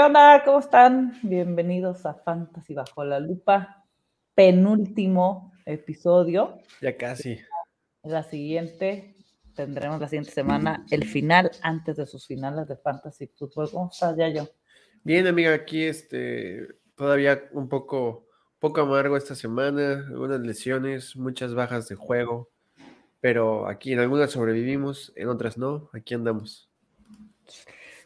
¿Qué onda? ¿Cómo están? Bienvenidos a Fantasy Bajo la Lupa, penúltimo episodio. Ya casi. La siguiente, tendremos la siguiente semana el final antes de sus finales de Fantasy Football. ¿Cómo estás, Yayo? Bien, amiga, aquí este, todavía un poco, poco amargo esta semana, algunas lesiones, muchas bajas de juego, pero aquí en algunas sobrevivimos, en otras no, aquí andamos.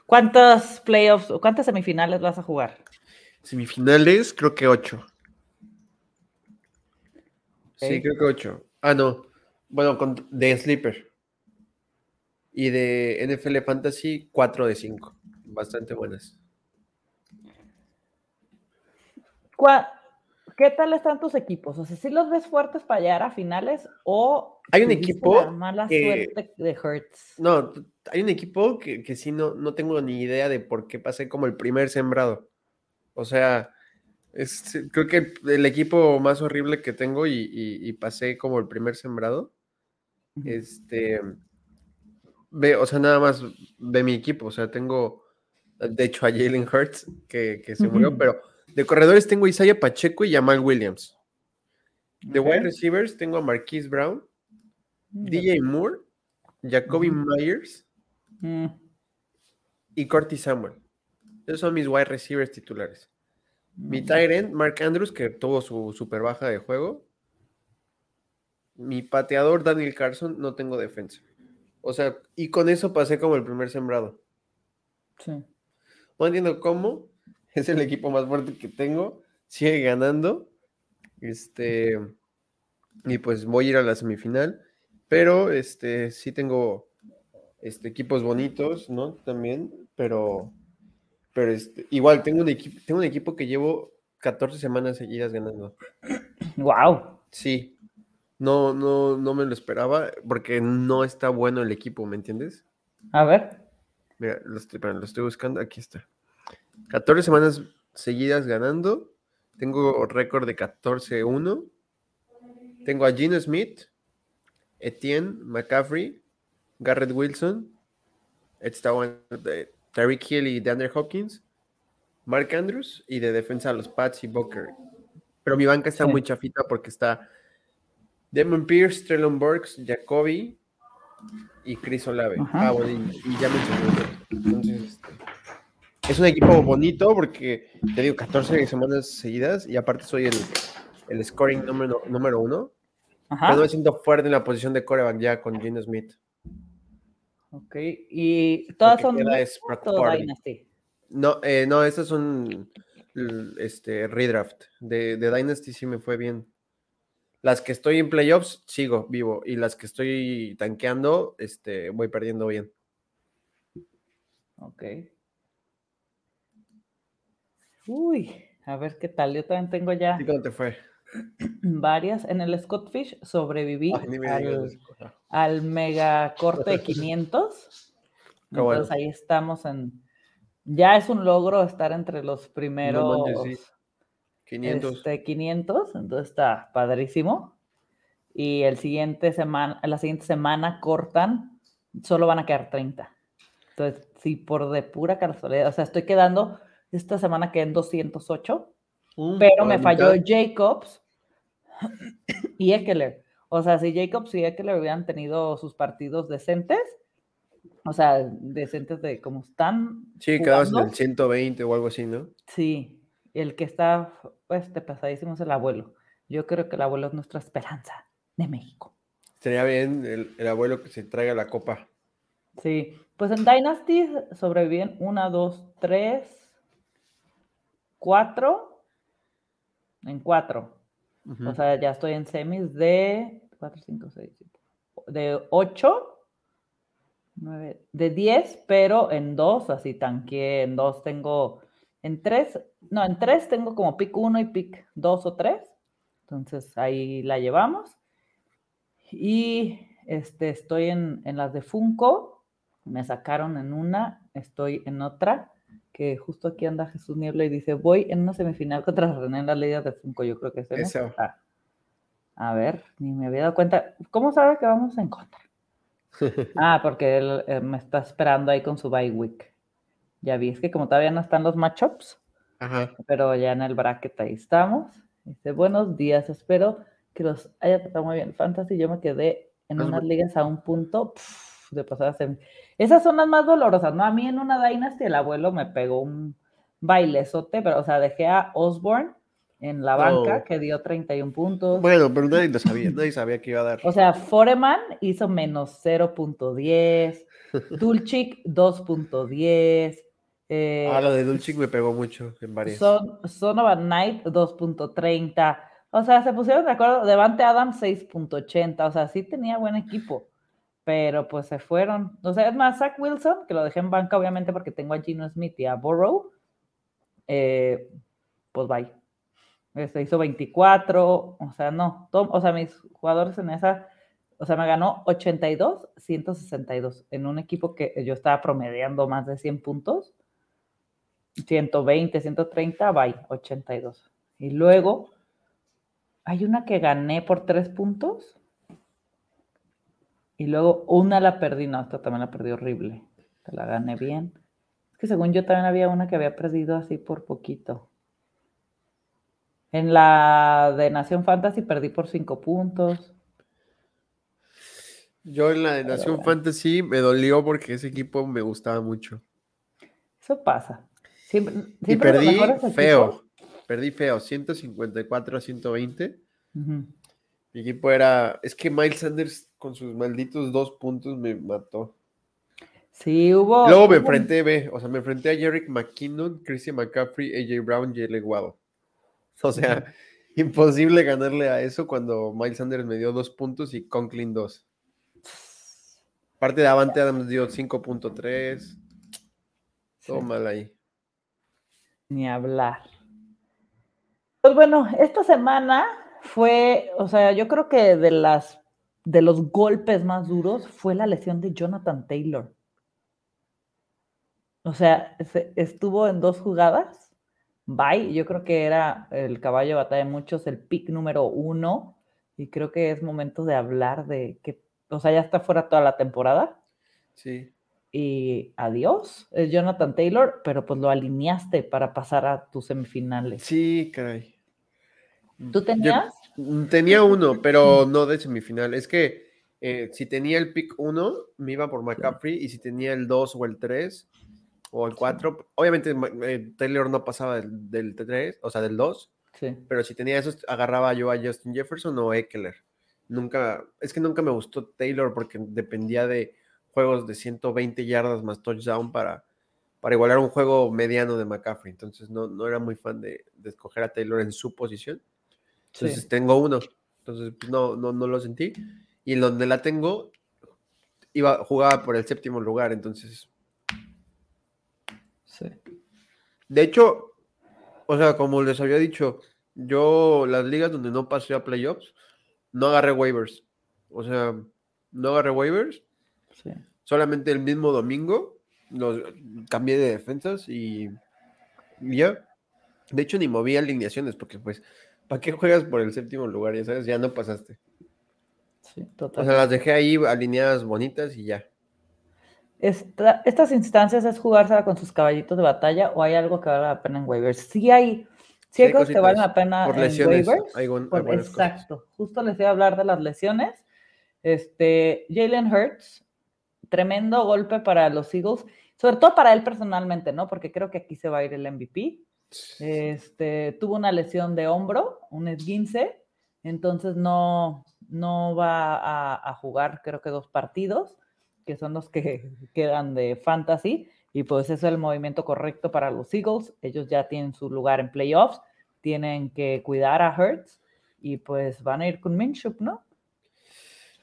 ¿Cuántos playoffs o cuántas semifinales vas a jugar? Semifinales, creo que ocho. Sí, creo que ocho. Ah, no. Bueno, con, de Sleeper. Y de NFL Fantasy, cuatro de cinco. Bastante buenas. ¿Qué tal están tus equipos? O sea, ¿sí los ves fuertes para llegar a finales o hay un equipo mala suerte de Hertz? No, hay un equipo que, que sí no, no tengo ni idea de por qué pasé como el primer sembrado. O sea, es, creo que el equipo más horrible que tengo y, pasé como el primer sembrado. Este, ve, o sea, nada más de mi equipo. O sea, tengo, de hecho, a Jalen Hurts que, se murió, pero de corredores tengo a Isaiah Pacheco y Jamal Williams. De wide receivers tengo a Marquise Brown, DJ Moore, Jacoby Myers mm. y Corty Samuel. Esos son mis wide receivers titulares. Mi mm. Tyrant, Mark Andrews, que tuvo su super baja de juego. Mi pateador, Daniel Carson, no tengo defensa. O sea, y con eso pasé como el primer sembrado. Sí. No entiendo cómo. Es el equipo más fuerte que tengo. Sigue ganando. Este. Y pues voy a ir a la semifinal. Pero este sí tengo este, equipos bonitos, ¿no? También. Pero pero este, igual, tengo un, equipo, tengo un equipo que llevo 14 semanas seguidas ganando. ¡Wow! Sí. No, no, no me lo esperaba porque no está bueno el equipo, ¿me entiendes? A ver. Mira, lo estoy, lo estoy buscando. Aquí está. 14 semanas seguidas ganando. Tengo récord de 14-1. Tengo a Gino Smith, Etienne, McCaffrey, Garrett Wilson. Tyreek Hill y DeAndre Hopkins, Mark Andrews y de defensa los Pats y Booker. Pero mi banca está muy chafita porque está Demon Pierce, Trellon Burks, Jacoby y Chris Olave. Ah, bueno, y, ya me Entonces, este, es un equipo bonito porque te digo 14 semanas seguidas y aparte soy el, el scoring número, número uno. Pero me siento fuerte en la posición de coreback ya con Gene Smith. Ok, y todas son Dynasty. No, eh, no, estas son este redraft. De, de, Dynasty sí me fue bien. Las que estoy en playoffs, sigo vivo. Y las que estoy tanqueando, este, voy perdiendo bien. Ok. Uy, a ver qué tal. Yo también tengo ya. ¿Y cómo te fue? varias. En el Fish sobreviví al, mega corte de 500. Entonces ahí estamos en... Ya es un logro estar entre los primeros 500. 500. Este, entonces está padrísimo. Y el siguiente semana, la siguiente semana cortan, solo van a quedar 30. Entonces, sí, por de pura casualidad, o sea, estoy quedando, esta semana quedé en 208, pero me falló Jacobs y Eckler. O sea, si Jacobs y Eckler hubieran tenido sus partidos decentes, o sea, decentes de cómo están. Sí, quedabas en el 120 o algo así, ¿no? Sí, el que está, pues, te pasadísimo es el abuelo. Yo creo que el abuelo es nuestra esperanza de México. Sería bien el, el abuelo que se traiga la copa. Sí, pues en Dynasty sobreviven una, dos, tres, cuatro, en cuatro. O sea, ya estoy en semis de 4, 5, 6, 7, de 8, 9, de 10, pero en 2, así tanqué, en 2 tengo, en 3, no, en 3 tengo como pick 1 y pick 2 o 3. Entonces ahí la llevamos. Y este, estoy en, en las de Funko, me sacaron en una, estoy en otra que justo aquí anda Jesús Niebla y dice, voy en una semifinal contra René en la Liga de Funko, yo creo que es eso. Ah, a ver, ni me había dado cuenta. ¿Cómo sabe que vamos en contra? ah, porque él eh, me está esperando ahí con su bye week. Ya vi, es que como todavía no están los matchups, pero ya en el bracket ahí estamos. Dice, buenos días, espero que los haya tratado muy bien. Fantasy, yo me quedé en unas ligas a un punto de pasar a ser... Esas son las más dolorosas, ¿no? A mí en una Dynasty el abuelo me pegó un bailezote, pero, o sea, dejé a Osborne en la banca, que dio 31 puntos. Bueno, pero nadie lo sabía, nadie sabía que iba a dar. O sea, Foreman hizo menos 0.10, Dulcich 2.10. Eh, ah, lo de Dulcich me pegó mucho en varias. Son, Sonovan Knight 2.30. O sea, se pusieron de acuerdo. Devante Adams 6.80. O sea, sí tenía buen equipo. Pero pues se fueron. O sea, es más, Zach Wilson, que lo dejé en banca, obviamente, porque tengo a Gino Smith y a Burrow. Eh, pues bye. Este hizo 24. O sea, no. o sea, mis jugadores en esa. O sea, me ganó 82, 162 en un equipo que yo estaba promediando más de 100 puntos. 120, 130, bye, 82. Y luego hay una que gané por tres puntos. Y luego una la perdí. No, esta también la perdí horrible. la gané bien. Es que según yo también había una que había perdido así por poquito. En la de Nación Fantasy perdí por cinco puntos. Yo en la de Nación Fantasy me dolió porque ese equipo me gustaba mucho. Eso pasa. y perdí feo. Perdí feo, 154 a 120. Mi equipo era. Es que Miles Sanders con sus malditos dos puntos me mató. Sí, hubo. Luego me enfrenté, ve, o sea, me enfrenté a Jerick McKinnon, Christian McCaffrey, AJ Brown y Jalen Waddle. O sea, imposible ganarle a eso cuando Miles Sanders me dio dos puntos y Conklin dos. Parte de Avante Adams dio 5.3. Todo mal ahí. Ni hablar. Pues bueno, esta semana fue, o sea, yo creo que de las de los golpes más duros fue la lesión de Jonathan Taylor. O sea, estuvo en dos jugadas. Bye, yo creo que era el caballo de batalla de muchos, el pick número uno. Y creo que es momento de hablar de que, o sea, ya está fuera toda la temporada. Sí. Y adiós, es Jonathan Taylor, pero pues lo alineaste para pasar a tus semifinales. Sí, caray. ¿Tú tenías? Mm, tenía uno, pero no de semifinal. Es que eh, si tenía el pick 1, me iba por McCaffrey, y si tenía el 2 o el 3 o el 4, obviamente eh, Taylor no pasaba del, del 3, o sea, del 2. Sí. Pero si tenía eso, agarraba yo a Justin Jefferson o Eckler. Nunca, es que nunca me gustó Taylor porque dependía de juegos de 120 yardas más touchdown para, para igualar un juego mediano de McCaffrey. Entonces no, no era muy fan de, de escoger a Taylor en su posición. Entonces tengo uno. Entonces pues, no, no, no lo sentí. Y en donde la tengo, iba, jugaba por el séptimo lugar. Entonces. Sí. De hecho, o sea, como les había dicho, yo las ligas donde no pasé a playoffs, no agarré waivers. O sea, no agarré waivers. Sí. Solamente el mismo domingo los cambié de defensas y, y ya. De hecho, ni moví alineaciones porque pues ¿Para qué juegas por el séptimo lugar? Ya sabes, ya no pasaste. Sí, total. O sea, las dejé ahí alineadas bonitas y ya. estas instancias es jugársela con sus caballitos de batalla o hay algo que vale la pena en waivers. Sí hay, sí hay, cosas que valen la pena en waivers. exacto. Justo les iba a hablar de las lesiones. Este, Jalen Hurts, tremendo golpe para los Eagles, sobre todo para él personalmente, ¿no? Porque creo que aquí se va a ir el MVP. Este, tuvo una lesión de hombro, un esguince, entonces no, no va a, jugar creo que dos partidos, que son los que quedan de fantasy, y pues eso es el movimiento correcto para los Eagles. Ellos ya tienen su lugar en playoffs, tienen que cuidar a Hertz y pues van a ir con Minshew, ¿no?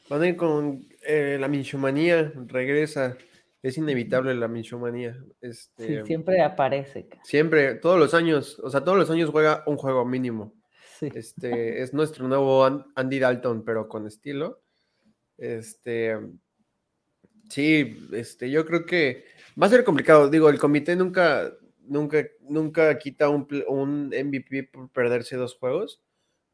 Van a ir con eh, la Minshumanía, regresa. Es inevitable la minchomanía. Este, sí, siempre aparece. Siempre, todos los años, o sea, todos los años juega un juego mínimo. Sí. Este, es nuestro nuevo Andy Dalton, pero con estilo. Este, sí, este, yo creo que va a ser complicado. Digo, el comité nunca, nunca, nunca quita un, un MVP por perderse dos juegos,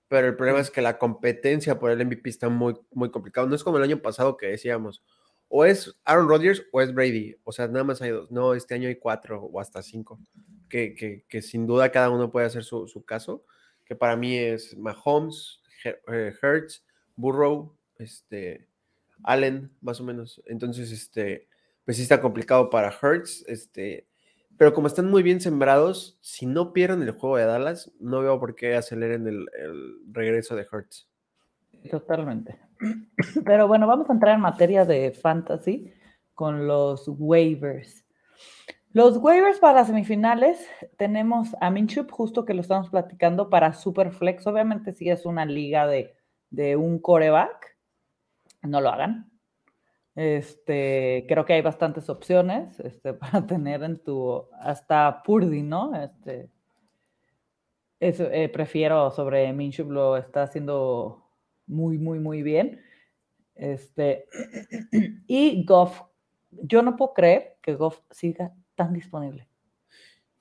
pero el problema es que la competencia por el MVP está muy, muy complicado. No es como el año pasado que decíamos, o es Aaron Rodgers o es Brady. O sea, nada más hay dos. No, este año hay cuatro o hasta cinco. Que, que, sin duda cada uno puede hacer su, su, caso. Que para mí es Mahomes, eh, Hertz, Burrow, este, Allen, más o menos. Entonces, este, pues sí está complicado para Hertz. Este, pero como están muy bien sembrados, si no pierden el juego de Dallas, no veo por qué aceleren el, el regreso de Hertz. Totalmente. Pero bueno, vamos a entrar en materia de fantasy con los waivers. Los waivers para semifinales tenemos a Minchup, justo que lo estamos platicando, para Superflex. Obviamente, si es una liga de, un coreback, no lo hagan. Este, creo que hay bastantes opciones este, para tener en tu, hasta Purdy, ¿no? Este, eh, prefiero sobre Minchup, lo está haciendo muy, muy, muy bien. Este, y Goff, yo no puedo creer que Goff siga tan disponible.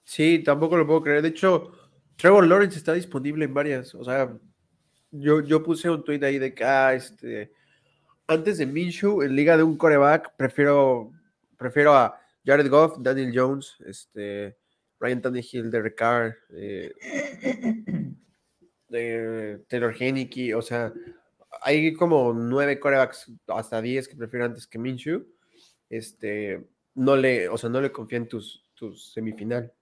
Sí, tampoco lo puedo creer. De hecho, Trevor Lawrence está disponible en varias. O sea, yo, yo puse un tweet ahí de que, ah, este, antes de Minshew, en liga de un coreback, prefiero, prefiero a Jared Goff, Daniel Jones, este, Ryan Tannehill, Derek Carr, eh, de Taylor Heineke, o sea, hay como nueve corebacks, hasta diez que prefiero antes que Minshew. Este, no le, o sea, no le confía en tus, tus semifinal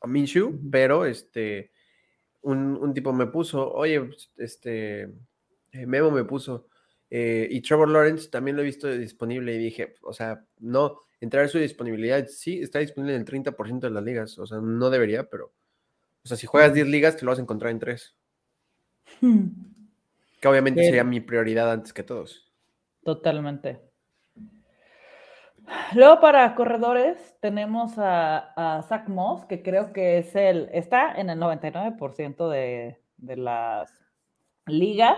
a Minshew, pero este, un, tipo me puso, oye, este, eh, Memo me puso, eh, y Trevor Lawrence también lo he visto disponible y dije, o sea, no, entrar en su disponibilidad, sí, está disponible en el 30% de las ligas, o sea, no debería, pero, o sea, si juegas 10 ligas, te lo vas a encontrar en 3. Hmm. Que obviamente sería mi prioridad antes que todos. Totalmente. Luego para corredores tenemos a, Zach Moss, que creo que es el, está en el 99% de, de, las ligas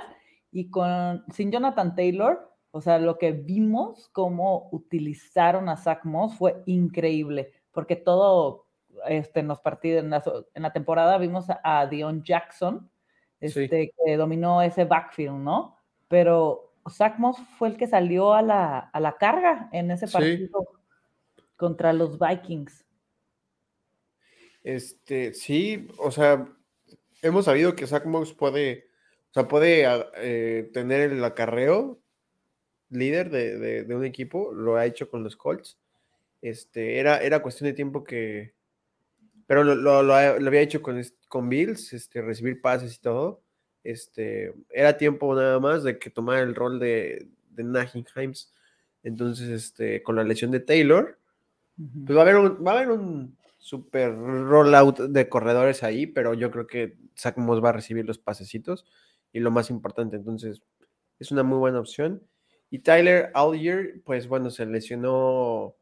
y con, sin Jonathan Taylor, o sea, lo que vimos, cómo utilizaron a Zach Moss fue increíble, porque todo este, en los partidos, en la, en la temporada vimos a Dion Jackson, este, que dominó ese backfield, ¿no? Pero Zach Moss fue el que salió a la, a la carga en ese partido contra los Vikings. Este, sí, o sea, hemos sabido que Zach Moss puede, o sea, puede ah, eh, tener el acarreo líder de, de, un equipo, lo ha hecho con los Colts. Este, era, era cuestión de tiempo que, pero lo, había hecho con, con Bills, este, recibir pases y todo. Este, era tiempo nada más de que tomara el rol de, de Najin Himes. Entonces, este, con la lesión de Taylor, pues va a haber un, va a haber un super rollout de corredores ahí, pero yo creo que Zach va a recibir los pasecitos y lo más importante, entonces es una muy buena opción. Y Tyler Algier, pues bueno, se lesionó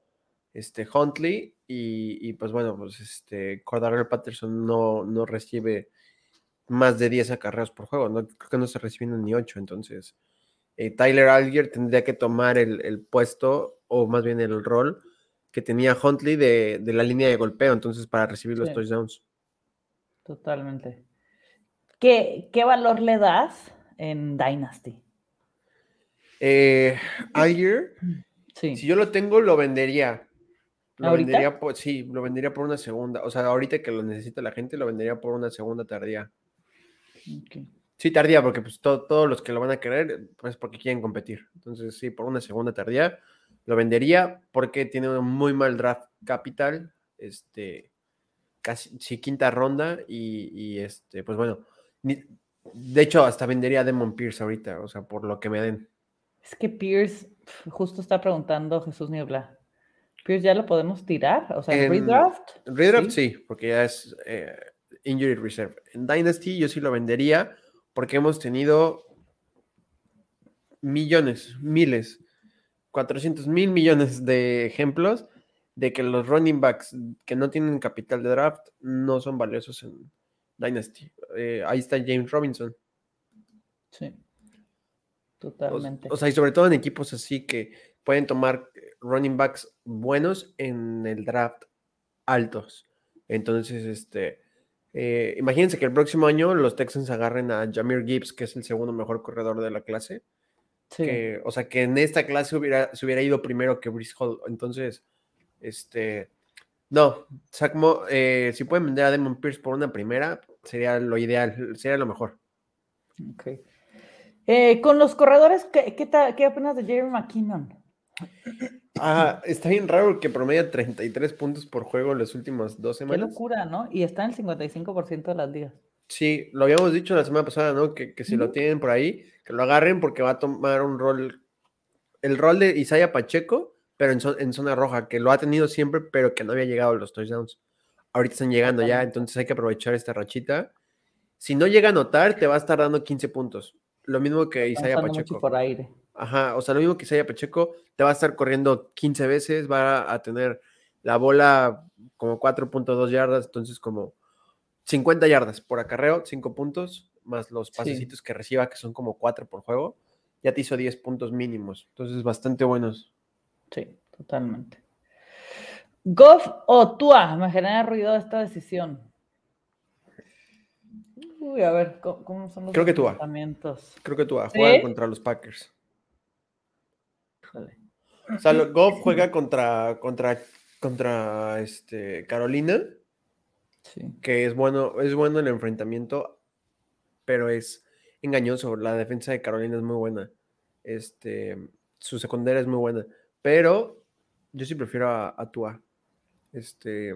este Huntley y, pues bueno, pues este Cordarrelle Patterson no, no recibe más de 10 acarreos por juego, no, creo que no se reciben ni 8, entonces eh, Tyler Algier tendría que tomar el, puesto o más bien el rol que tenía Huntley de, la línea de golpeo, entonces para recibir los touchdowns. Totalmente. ¿Qué, ¿Qué, valor le das en Dynasty? Eh, Algier, si yo lo tengo, lo vendería. Lo vendería por, sí, lo vendería por una segunda. O sea, ahorita que lo necesita la gente, lo vendería por una segunda tardía. Sí, tardía, porque pues todos los que lo van a querer, pues porque quieren competir. Entonces, sí, por una segunda tardía, lo vendería porque tiene un muy mal draft capital, este, casi, sí, quinta ronda, y, este, pues bueno, de hecho, hasta vendería a Demon Pierce ahorita, o sea, por lo que me den. Es que Pierce, justo está preguntando Jesús Niebla, Pierce ya lo podemos tirar, o sea, en, redraft. Redraft sí, porque ya es eh, injury reserve. En Dynasty yo sí lo vendería porque hemos tenido millones, miles, 400 mil millones de ejemplos de que los running backs que no tienen capital de draft no son valiosos en Dynasty. Eh, ahí está James Robinson. Sí, totalmente. o sea, y sobre todo en equipos así que pueden tomar running backs buenos en el draft altos. Entonces, este, eh, imagínense que el próximo año los Texans agarren a Jamir Gibbs, que es el segundo mejor corredor de la clase. Que, o sea, que en esta clase hubiera, se hubiera ido primero que Brice Hall. Entonces, este. No, o eh, si pueden vender a Demon Pierce por una primera, sería lo ideal, sería lo mejor. Ok. Eh, con los corredores, ¿qué, qué, qué opinas de Jerry McKinnon? Ah, está bien raro que promedia 33 puntos por juego en las últimas dos semanas. Qué locura, ¿no? Y está en el 55% de las ligas. Sí, lo habíamos dicho la semana pasada, ¿no? Que, si lo tienen por ahí, que lo agarren porque va a tomar un rol, el rol de Isaiah Pacheco, pero en, zona roja, que lo ha tenido siempre, pero que no había llegado a los touchdowns. Ahorita están llegando ya, entonces hay que aprovechar esta rachita. Si no llega a anotar, te va a estar dando 15 puntos. Lo mismo que Isaiah Pacheco. por aire. Ajá, o sea, lo mismo que Isaiah Pacheco, te va a estar corriendo 15 veces, va a tener la bola como 4.2 yardas, entonces como 50 yardas por acarreo, 5 puntos, más los pasecitos que reciba, que son como 4 por juego, ya te hizo 10 puntos mínimos. Entonces, bastante buenos. Sí, totalmente. Goff o Tua, me genera ruido esta decisión. Uy, a ver, ¿cómo, son los Creo que Tua. Creo que Tua. Juega contra los Packers. O sea, Goff juega contra, contra, contra este, Carolina que es bueno, es bueno el enfrentamiento, pero es engañoso. La defensa de Carolina es muy buena. Este, su secundaria es muy buena. Pero yo sí prefiero a, Tua. Este.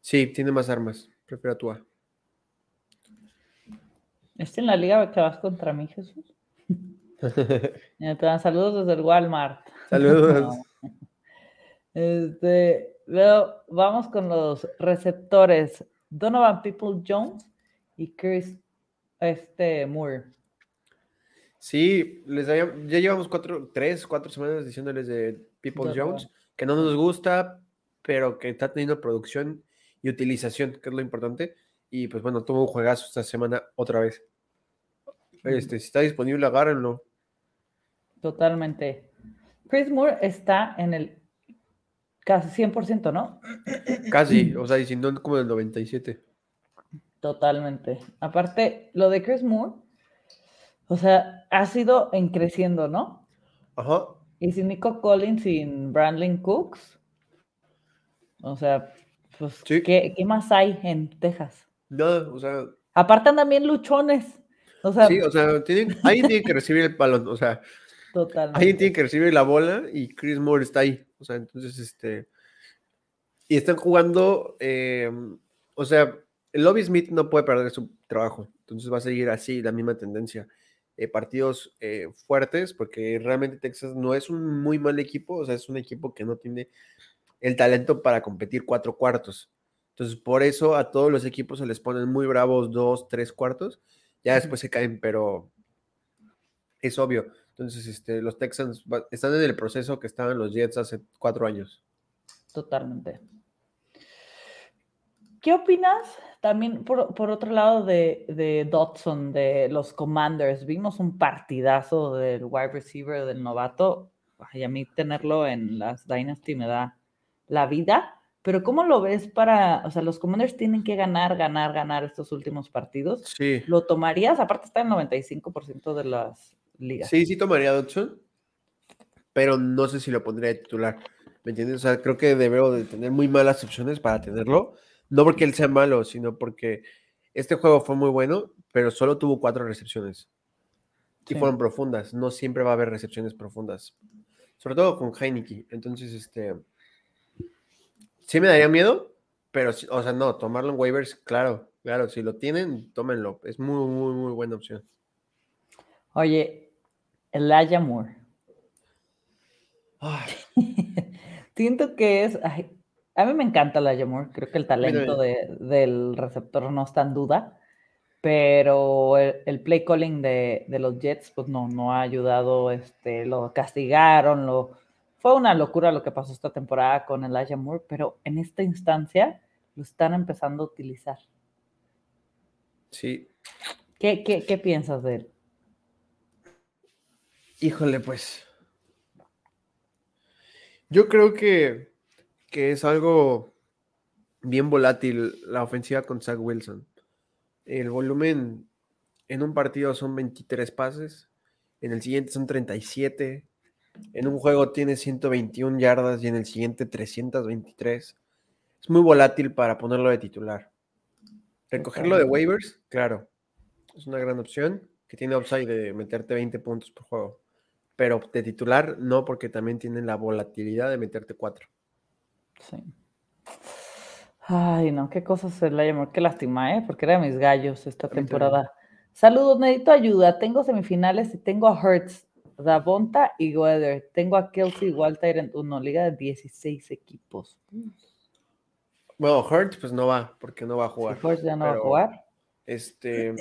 Sí, tiene más armas. Prefiero a Tua. ¿Este en la liga que vas contra mí, Jesús? saludos desde el Walmart. Saludos. Este, Luego vamos con los receptores. Donovan People Jones y Chris este, Moore. Sí, les ya llevamos cuatro, tres, cuatro semanas diciéndoles de People Jones, que no nos gusta, pero que está teniendo producción y utilización, que es lo importante. Y pues bueno, tuvo un juegazo esta semana otra vez. Este, si está disponible, agárrenlo. Totalmente. Chris Moore está en el Casi 100%, ¿no? Casi, o sea, diciendo como del 97. Totalmente. Aparte, lo de Chris Moore, o sea, ha sido en creciendo, ¿no? Ajá. Y sin Nico Collins, sin Brandlin Cooks, o sea, pues, ¿qué, más hay en Texas? Nada, o sea. Aparte andan bien luchones. O sea, sí, o sea, tienen, alguien tiene que recibir el balón, o sea. Totalmente. Alguien tiene que recibir la bola y Chris Moore está ahí. O sea, entonces, este. Y están jugando. Em, o sea, el Lobby Smith no puede perder su trabajo. Entonces va a seguir así, la misma tendencia. Eh, partidos eh, fuertes, porque realmente Texas no es un muy mal equipo. O sea, es un equipo que no tiene el talento para competir cuatro cuartos. Entonces, por eso a todos los equipos se les ponen muy bravos dos, tres cuartos. Ya después se caen, pero es obvio. Entonces, este, los Texans están en el proceso que estaban los Jets hace cuatro años. Totalmente. ¿Qué opinas también, por, otro lado, de, de, Dodson, de los Commanders? Vimos un partidazo del wide receiver del novato. Y a mí tenerlo en las Dynasty me da la vida. Pero ¿cómo lo ves para, o sea, los Commanders tienen que ganar, ganar, ganar estos últimos partidos? Sí. ¿Lo tomarías? Aparte está en 95% de las Sí, sí tomaría Dodson, pero no sé si lo pondría de titular. ¿Me entiendes? O sea, creo que debo de tener muy malas opciones para tenerlo. No porque él sea malo, sino porque este juego fue muy bueno, pero solo tuvo cuatro recepciones. Y fueron profundas. No siempre va a haber recepciones profundas. Sobre todo con Heineke. Entonces, este. Sí me daría miedo, pero, o sea, no, tomarlo en waivers, claro, claro. Si lo tienen, tómenlo. Es muy, muy, muy buena opción. Oye, Elijah Moore. Siento que es. a mí me encanta Elijah Moore. Creo que el talento del receptor no está en duda. Pero el, play calling de, los Jets, pues no, no ha ayudado. Este, lo castigaron. Lo, fue una locura lo que pasó esta temporada con Elijah Moore. Pero en esta instancia lo están empezando a utilizar. Sí. ¿Qué, qué piensas de él? Híjole, pues. Yo creo que, que es algo bien volátil la ofensiva con Zach Wilson. El volumen en un partido son 23 pases en el siguiente son 37, en un juego tiene 121 yardas y en el siguiente 323. Es muy volátil para ponerlo de titular. Recogerlo de waivers, claro, es una gran opción que tiene upside de meterte 20 puntos por juego. Pero de titular no, porque también tiene la volatilidad de meterte 4. Sí. Ay, no, qué cosas se la llamó, qué lástima, ¿eh? Porque era mis gallos esta temporada. Saludos, necesito ayuda. Tengo semifinales y tengo a Hertz, Davonta y Weather. Tengo a Kelsey Walter en una liga de 16 equipos. Bueno, Hertz pues no va, porque no va a jugar. Hertz ya no va a jugar. Este.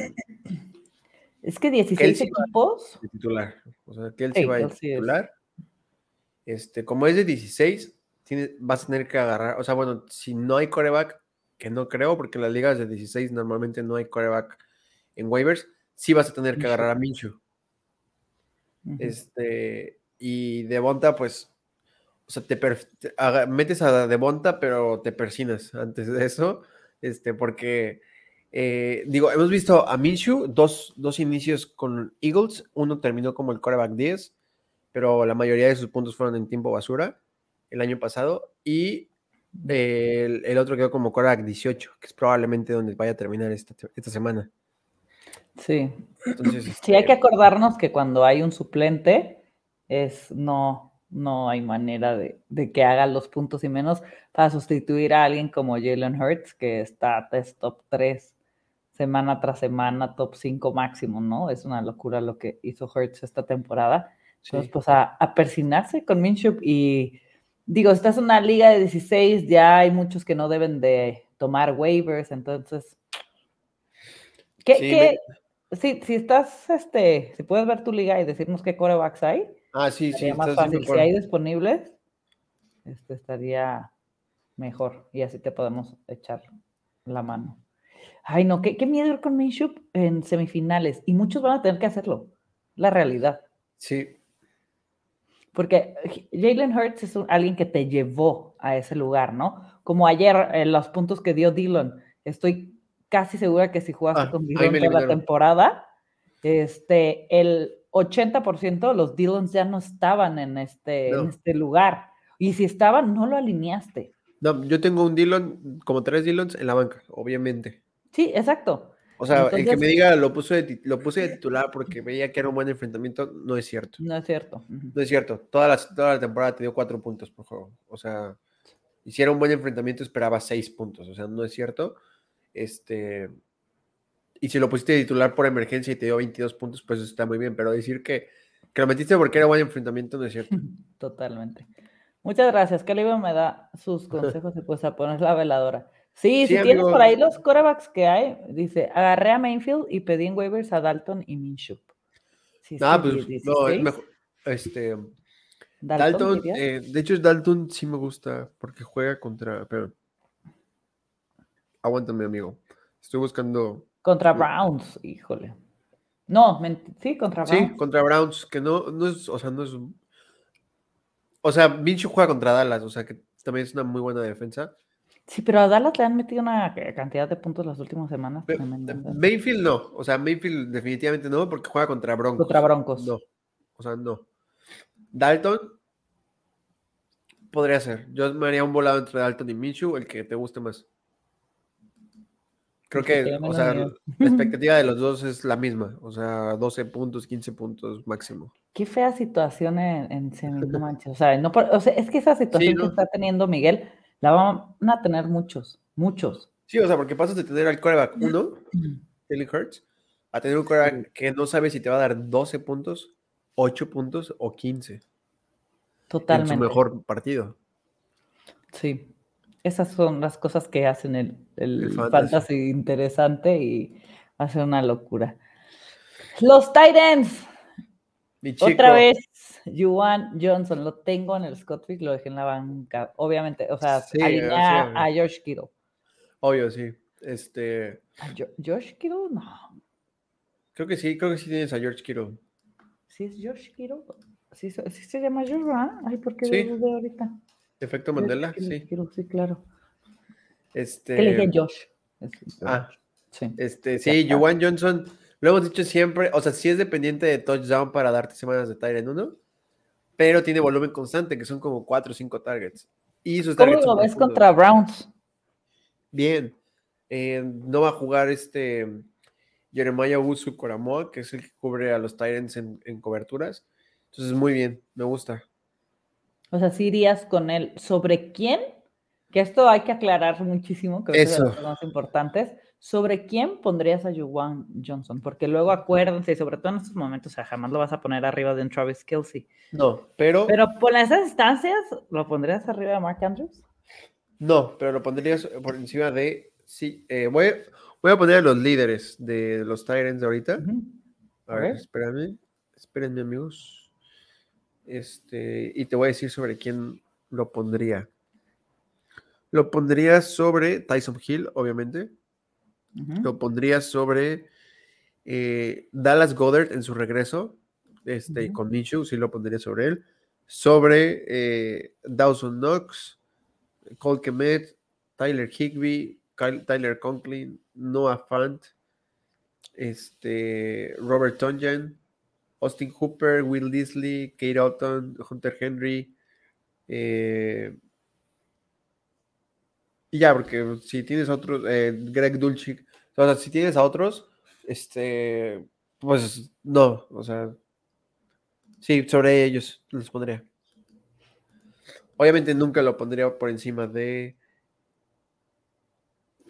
Es que 16 equipos. De titular. O sea, Kelsey va de titular. Este, como es de 16, vas a tener que agarrar. O sea, bueno, si no hay coreback, que no creo, porque en las ligas de 16 normalmente no hay coreback en waivers, sí vas a tener que agarrar a Minshew. Este, y Devonta, pues, o sea, te, metes a Devonta, pero te persinas antes de eso, este, porque, eh, digo, hemos visto a Minshew dos, dos inicios con Eagles, uno terminó como el coreback 10, pero la mayoría de sus puntos fueron en tiempo basura el año pasado, y el, otro quedó como coreback 18, que es probablemente donde vaya a terminar esta, esta semana. Sí. sí, hay que este, acordarnos que cuando hay un suplente, es no, no hay manera de, que haga los puntos y menos para sustituir a alguien como Jalen Hurts, que está test top 3 semana tras semana, top 5 máximo, ¿no? Es una locura lo que hizo Hurts esta temporada. Entonces, pues a, a persinarse con Minshew y digo, esta es una liga de 16, ya hay muchos que no deben de tomar waivers, entonces... ¿Qué, Sí, si estás, este, si puedes ver tu liga y decirnos qué corebacks hay. Ah, sí, sí. más fácil. Si hay disponibles, este estaría mejor y así te podemos echar la mano. Ay, no, qué, qué miedo ir con Minshew en semifinales y muchos van a tener que hacerlo. La realidad. Sí. Porque Jalen Hurts es alguien que te llevó a ese lugar, ¿no? Como ayer, en los puntos que dio Dillon, estoy casi segura que si jugaste ah, con Dillon toda la temporada, este, el 80% de los Dillons ya no estaban en este, en este lugar. Y si estaban, no lo alineaste. No, yo tengo un Dillon, como tres Dillons en la banca, obviamente. Sí, exacto. O sea, el que me diga lo puse, de, lo puse de titular porque veía que era un buen enfrentamiento, no es cierto. No es cierto. No es cierto. Toda la, toda la temporada te dio cuatro puntos por juego. O sea, si era un buen enfrentamiento, esperaba seis puntos. O sea, no es cierto. Este, y si lo pusiste titular por emergencia y te dio 22 puntos, pues está muy bien, pero decir que, que lo metiste porque era buen enfrentamiento no es cierto. Totalmente. Muchas gracias. Calibro me da sus consejos y pues a poner la veladora. Sí, si tienes por ahí los corebacks que hay, dice, agarré a Mainfield y pedí en waivers a Dalton y Minshew. ah, pues no, es mejor. Este, Dalton, eh, de hecho Dalton sí me gusta porque juega contra, pero Aguántame, amigo. Estoy buscando. Contra Browns, híjole. No, sí, contra Browns. Sí, contra Browns, que no, no es, o sea, no es. O sea, Minshew juega contra Dallas, o sea, que también es una muy buena defensa. Sí, pero a Dallas le han metido una cantidad de puntos las últimas semanas. Mayfield no, o sea, Mayfield definitivamente no, porque juega contra Broncos. Contra Broncos. No, o sea, no. Dalton podría ser. Yo me haría un volado entre Dalton y Minshew, el que te guste más. Creo que, o sea, la expectativa de los dos es la misma, o sea, 12 puntos, 15 puntos máximo. Qué fea situación en, en semi, no manches. O sea, no, o sea, es que esa situación que está teniendo Miguel la van a tener muchos, muchos. Sí, o sea, porque pasas de tener al coreback 1, Kelly Hurts, a tener un coreback que no sabe si te va a dar 12 puntos, 8 puntos o 15. Totalmente. En su mejor partido. Sí. Esas son las cosas que hacen el, el, fantasy. interesante y hace una locura. Los Titans. Otra vez, Juan Johnson, lo tengo en el Scottish, lo dejé en la banca. Obviamente, o sea, alinea a George Kittle. Obvio, sí. Este. ¿George Kittle? No. Creo que sí, creo que sí tienes a George Kittle. ¿Sí es George Kittle? ¿Sí, se llama George, ¿ah? Ay, ¿por qué sí. ahorita? Efecto Mandela, sí. sí, claro. Este... ¿Qué le dije Josh? Ah, sí. Este, sí, Juwan Johnson, Lo hemos dicho siempre, o sea, sí es dependiente de touchdown para darte semanas de Tyrant 1, pero tiene volumen constante, que son como 4 o 5 targets. Y sus ¿Cómo lo ves contra Browns? Bien. Eh, no va a jugar este Jeremiah Usu Coramoa, que es el que cubre a los Tyrants en, en coberturas. Entonces, muy bien, me gusta. O sea, sí irías con él. ¿Sobre quién? Que esto hay que aclarar muchísimo, que es de las más importantes. ¿Sobre quién pondrías a Juwan Johnson? Porque luego acuérdense, sobre todo en estos momentos, o sea, jamás lo vas a poner arriba de un Travis Kelsey. No, pero. Pero por esas instancias, ¿lo pondrías arriba de Mark Andrews? No, pero lo pondrías por encima de. Sí, eh, voy, voy, a poner a los líderes de los Tyrants de ahorita. A ver, espérame. Espérenme, amigos. Este, y te voy a decir sobre quién lo pondría. Lo pondría sobre Tyson Hill, obviamente. Lo pondría sobre eh, Dallas Goddard en su regreso, este, con Minshew, sí lo pondría sobre él. Sobre eh, Dawson Knox, Cole Kemet, Tyler Higby, Tyler Conklin, Noah Fant, este, Robert Tonjan, Austin Hooper, Will Disley, Kate Otton, Hunter Henry, eh, y ya, porque si tienes otros, eh, Greg Dulcich, o sea, si tienes a otros, este, pues no, o sea, sí, sobre ellos los pondría. Obviamente nunca lo pondría por encima de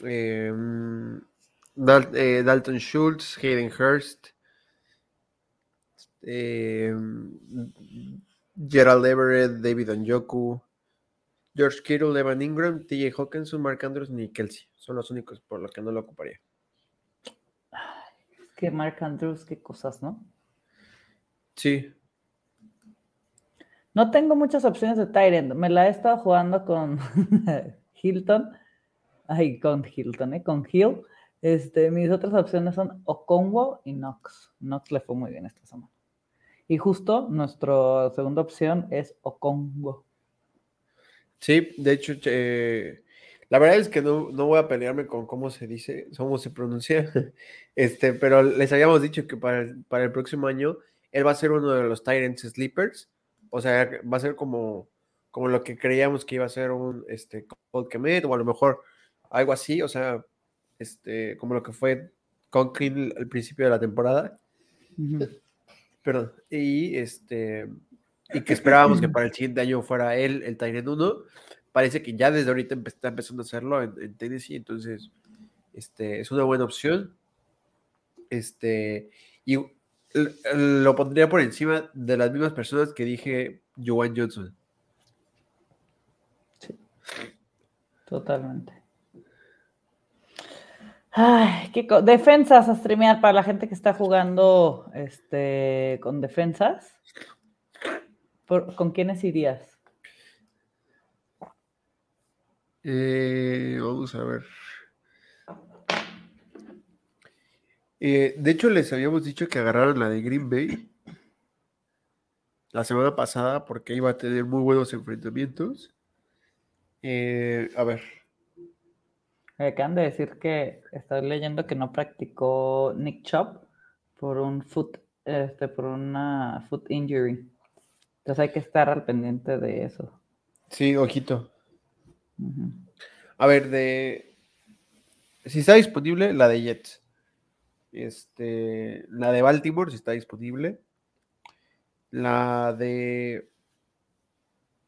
em, eh, Dalton Schultz, Hayden Hurst, em, Gerald Everett, David Onyoku, George Kittle, Evan Ingram, TJ Hawkinson, Mark Andrews ni Kelsey. Son los únicos por los que no lo ocuparía. Es que Mark Andrews, qué cosas, ¿no? Sí. No tengo muchas opciones de Tyrant. Me la he estado jugando con Hilton. Ay, con Hilton, ¿eh? Con Hill. Este, mis otras opciones son Okonwo y Knox. Knox le fue muy bien esta semana. Y justo nuestra segunda opción es Okonwo. Sí, de hecho, eh, la verdad es que no, voy a pelearme con cómo se dice, cómo se pronuncia, este, pero les habíamos dicho que para el, para el próximo año él va a ser uno de los Tyrants Sleepers, o sea, va a ser como, como lo que creíamos que iba a ser un este, Cold Kemet, o a lo mejor algo así, o sea, este, como lo que fue Conklin al principio de la temporada. Perdón, y este y que esperábamos que para el siguiente año fuera él el Tyrant 1. Parece que ya desde ahorita está empezando a hacerlo en, Tennessee, entonces este, es una buena opción. Este, y lo pondría por encima de las mismas personas que dije Joan Johnson. Sí, totalmente. Ay, qué defensas a streamear para la gente que está jugando este, con defensas. ¿Con quiénes irías? Eh, vamos a ver. Eh, de hecho, les habíamos dicho que agarraron la de Green Bay la semana pasada porque iba a tener muy buenos enfrentamientos. Eh, a ver. Me acaban de decir que estoy leyendo que no practicó Nick Chubb por un foot, este, por una foot injury. Entonces hay que estar al pendiente de eso. Sí, ojito. A ver, de. Si está disponible, la de Jets. Este, la de Baltimore, si está disponible. La de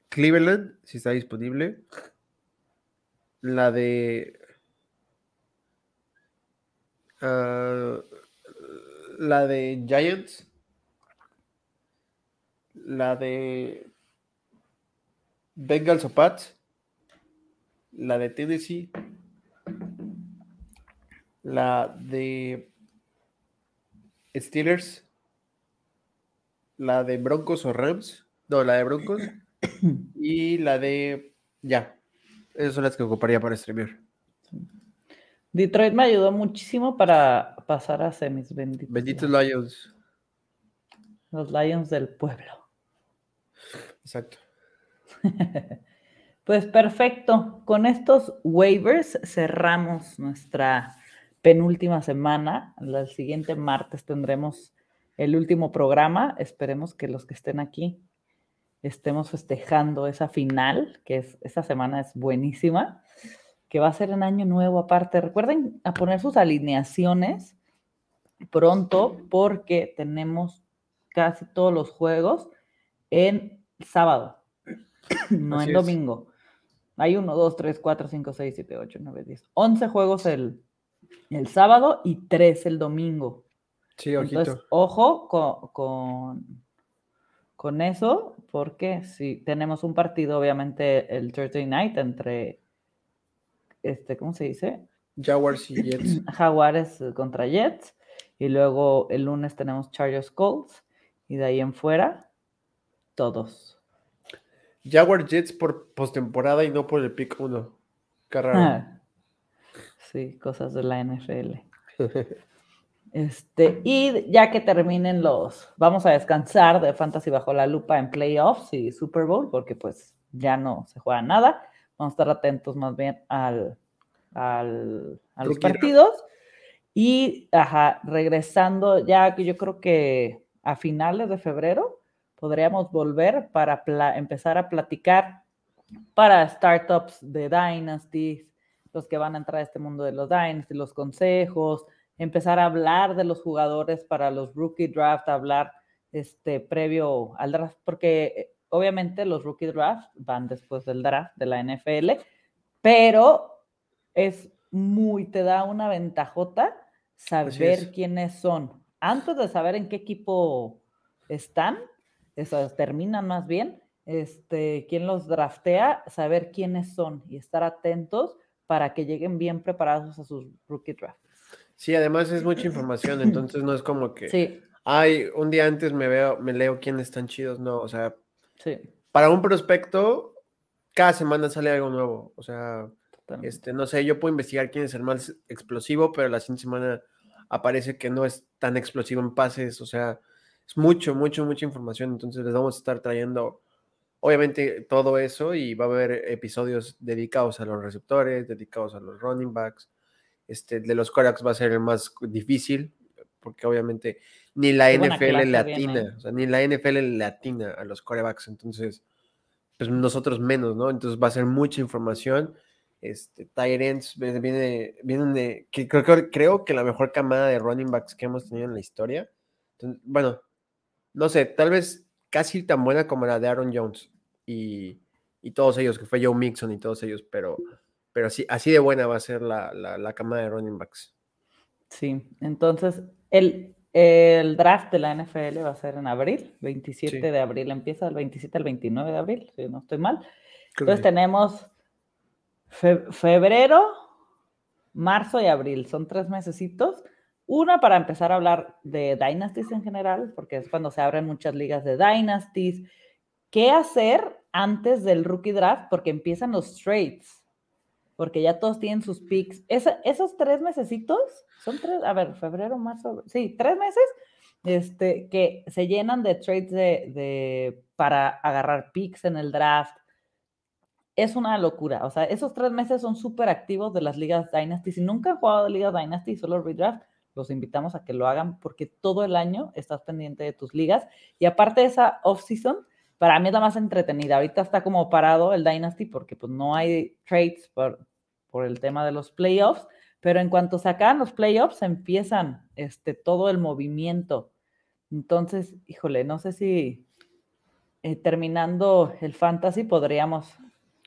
Cleveland, si está disponible. La de. Ah, la de Giants la de Bengals o Pats, la de Tennessee, la de Steelers, la de Broncos o Rams, no, la de Broncos y la de ya. Esas son las que ocuparía para streamear. Detroit me ayudó muchísimo para pasar a semis. Benditos, Benditos Lions. Los Lions del pueblo. Exacto. Pues perfecto. Con estos waivers cerramos nuestra penúltima semana. El siguiente martes tendremos el último programa. Esperemos que los que estén aquí estemos festejando esa final, que es esta semana es buenísima, que va a ser en año nuevo aparte. Recuerden a poner sus alineaciones pronto porque tenemos casi todos los juegos en sábado, no en domingo. Hay uno, dos, tres, cuatro, cinco, seis, siete, ocho, nueve, diez, once juegos el, el sábado y tres el domingo. Sí, ojito. Entonces, ojo con, con, eso, porque si tenemos un partido, obviamente, el Thursday night entre, este, ¿cómo se dice? Jaguars y Jets. Jaguares contra Jets. Y luego el lunes tenemos Chargers Colts. Y de ahí en fuera, todos. Jaguars Jets por postemporada y no por el pick 1. Qué raro. sí, cosas de la NFL. Este, y ya que terminen los, vamos a descansar de Fantasy bajo la lupa en playoffs y Super Bowl, porque pues ya no se juega nada. Vamos a estar atentos más bien al, al a los partidos. Y ajá, regresando, ya que yo creo que a finales de febrero podríamos volver para empezar a platicar para startups de Dynasty, los que van a entrar a este mundo de los Dynasty, los consejos, empezar a hablar de los jugadores para los rookie draft, hablar este previo al draft, porque eh, obviamente los rookie draft van después del draft de la NFL, pero es muy, te da una ventajota saber quiénes son. Antes de saber en qué equipo están, eso, terminan más bien, este, quién los draftea, saber quiénes son y estar atentos para que lleguen bien preparados a sus rookie draft. Sí, además es mucha información, entonces no es como que, sí. ay, un día antes me veo, me leo quiénes están chidos, no, o sea, sí. para un prospecto, cada semana sale algo nuevo, o sea, este, no sé, yo puedo investigar quién es el más explosivo, pero la siguiente semana aparece que no es tan explosivo en pases, o sea, es mucho, mucho, mucha información, entonces les vamos a estar trayendo, obviamente, todo eso y va a haber episodios dedicados a los receptores, dedicados a los running backs, este, de los Corax va a ser el más difícil, porque obviamente ni la NFL le atina, o sea, ni la NFL le atina a los corebacks, entonces, pues nosotros menos, ¿no? Entonces va a ser mucha información. Este, Tyrants viene, viene de, que creo, creo que la mejor camada de running backs que hemos tenido en la historia. bueno, no sé, tal vez casi tan buena como la de Aaron Jones y, y todos ellos, que fue Joe Mixon y todos ellos, pero pero así, así de buena va a ser la, la, camada de running backs. Sí, entonces el, el, draft de la NFL va a ser en abril, 27 de abril empieza, el 27 al 29 de abril, si no estoy mal. entonces tenemos febrero, marzo y abril, son tres mesecitos. Una para empezar a hablar de Dynasties en general, porque es cuando se abren muchas ligas de Dynasties. ¿Qué hacer antes del rookie draft? Porque empiezan los trades porque ya todos tienen sus picks. esos tres mesecitos, son tres, a ver, febrero, marzo, sí, tres meses, este, que se llenan de trades de, para agarrar picks en el draft. Es una locura. O sea, esos tres meses son súper activos de las ligas Dynasty. Si nunca han jugado de ligas Dynasty, solo redraft, los invitamos a que lo hagan porque todo el año estás pendiente de tus ligas. Y aparte de esa off-season, para mí es la más entretenida. Ahorita está como parado el Dynasty porque pues no hay trades por, por el tema de los playoffs, pero en cuanto se acaban los playoffs, empiezan este, todo el movimiento. Entonces, híjole, no sé si eh, terminando el fantasy podríamos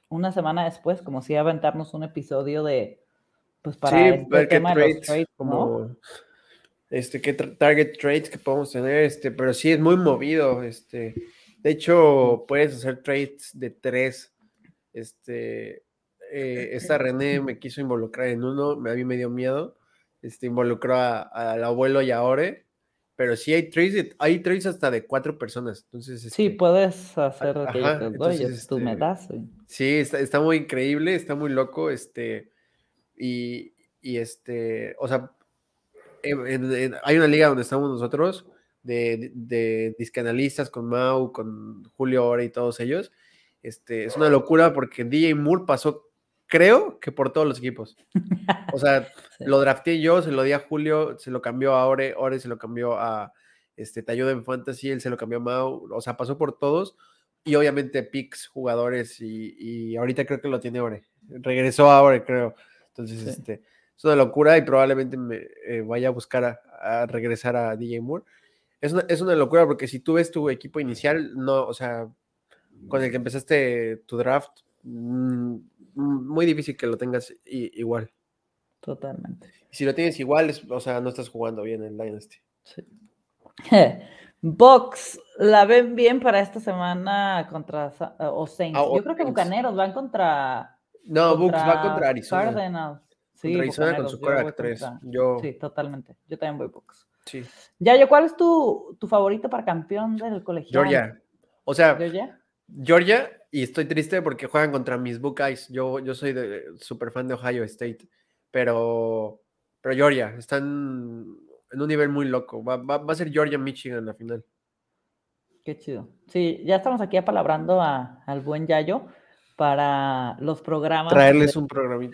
una semana después, como si aventarnos un episodio de, pues para sí, este ver tema qué trades, como, este, qué target trades que podemos tener, este, pero sí es muy movido, este, de hecho, puedes hacer trades de tres, este, eh, esta René me quiso involucrar en uno, a mí me dio miedo, este, involucró al abuelo y a Ore, pero sí hay trades, hay trades hasta de cuatro personas, entonces... sí, este, puedes hacer que tú me este, das. Sí, está, muy increíble, está muy loco, este, y, este, o sea, hay una liga donde estamos nosotros, de, de, discanalistas con Mau, con Julio Ore y todos ellos, este, es una locura porque DJ Moore pasó creo que por todos los equipos. O sea, lo drafté yo, se lo di a Julio, se lo cambió a Ore, Ore se lo cambió a este, Te ayuda en Fantasy, él se lo cambió a Mau, o sea, pasó por todos. Y obviamente picks, jugadores, y, ahorita creo que lo tiene Ore. Regresó a Ore, creo. Entonces, este, es una locura y probablemente me eh, vaya a buscar a, regresar a DJ Moore. Es una, es una locura porque si tú ves tu equipo inicial, no, o sea, con el que empezaste tu draft, mm, muy difícil que lo tengas igual. Totalmente. Si lo tienes igual, o sea, no estás jugando bien en Dynasty. Sí. Box, ¿la ven bien para esta semana contra o Saints? Ah, Yo creo que Bucaneros van contra. No, Bucks va contra Arizona. Cardinals. Sí, contra Arizona con su coreback 3. Yo... Sí, totalmente. Yo también voy Bucks. Sí. yo ¿cuál es tu, tu favorito para campeón del colegial? Georgia. O sea, Georgia. Georgia, y estoy triste porque juegan contra mis Buckeyes. Yo, yo soy de, super fan de Ohio State, pero, pero Georgia, están en un nivel muy loco. Va, a ser Georgia-Michigan la final. Qué chido. Sí, ya estamos aquí apalabrando a, al buen Yayo para los programas. Traerles un programa,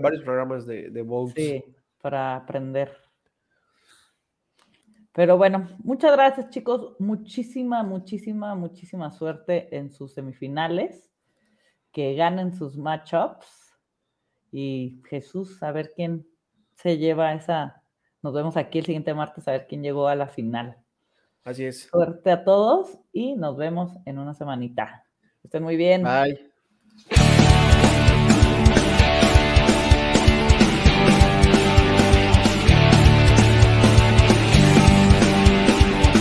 varios programas de, de Sí, para aprender. Pero bueno, muchas gracias chicos. Muchísima, muchísima, muchísima suerte en sus semifinales. Que ganen sus matchups. Y Jesús, a ver quién se lleva esa. Nos vemos aquí el siguiente martes a ver quién llegó a la final. Así es. Suerte a todos y nos vemos en una semanita. Estén muy bien. Bye.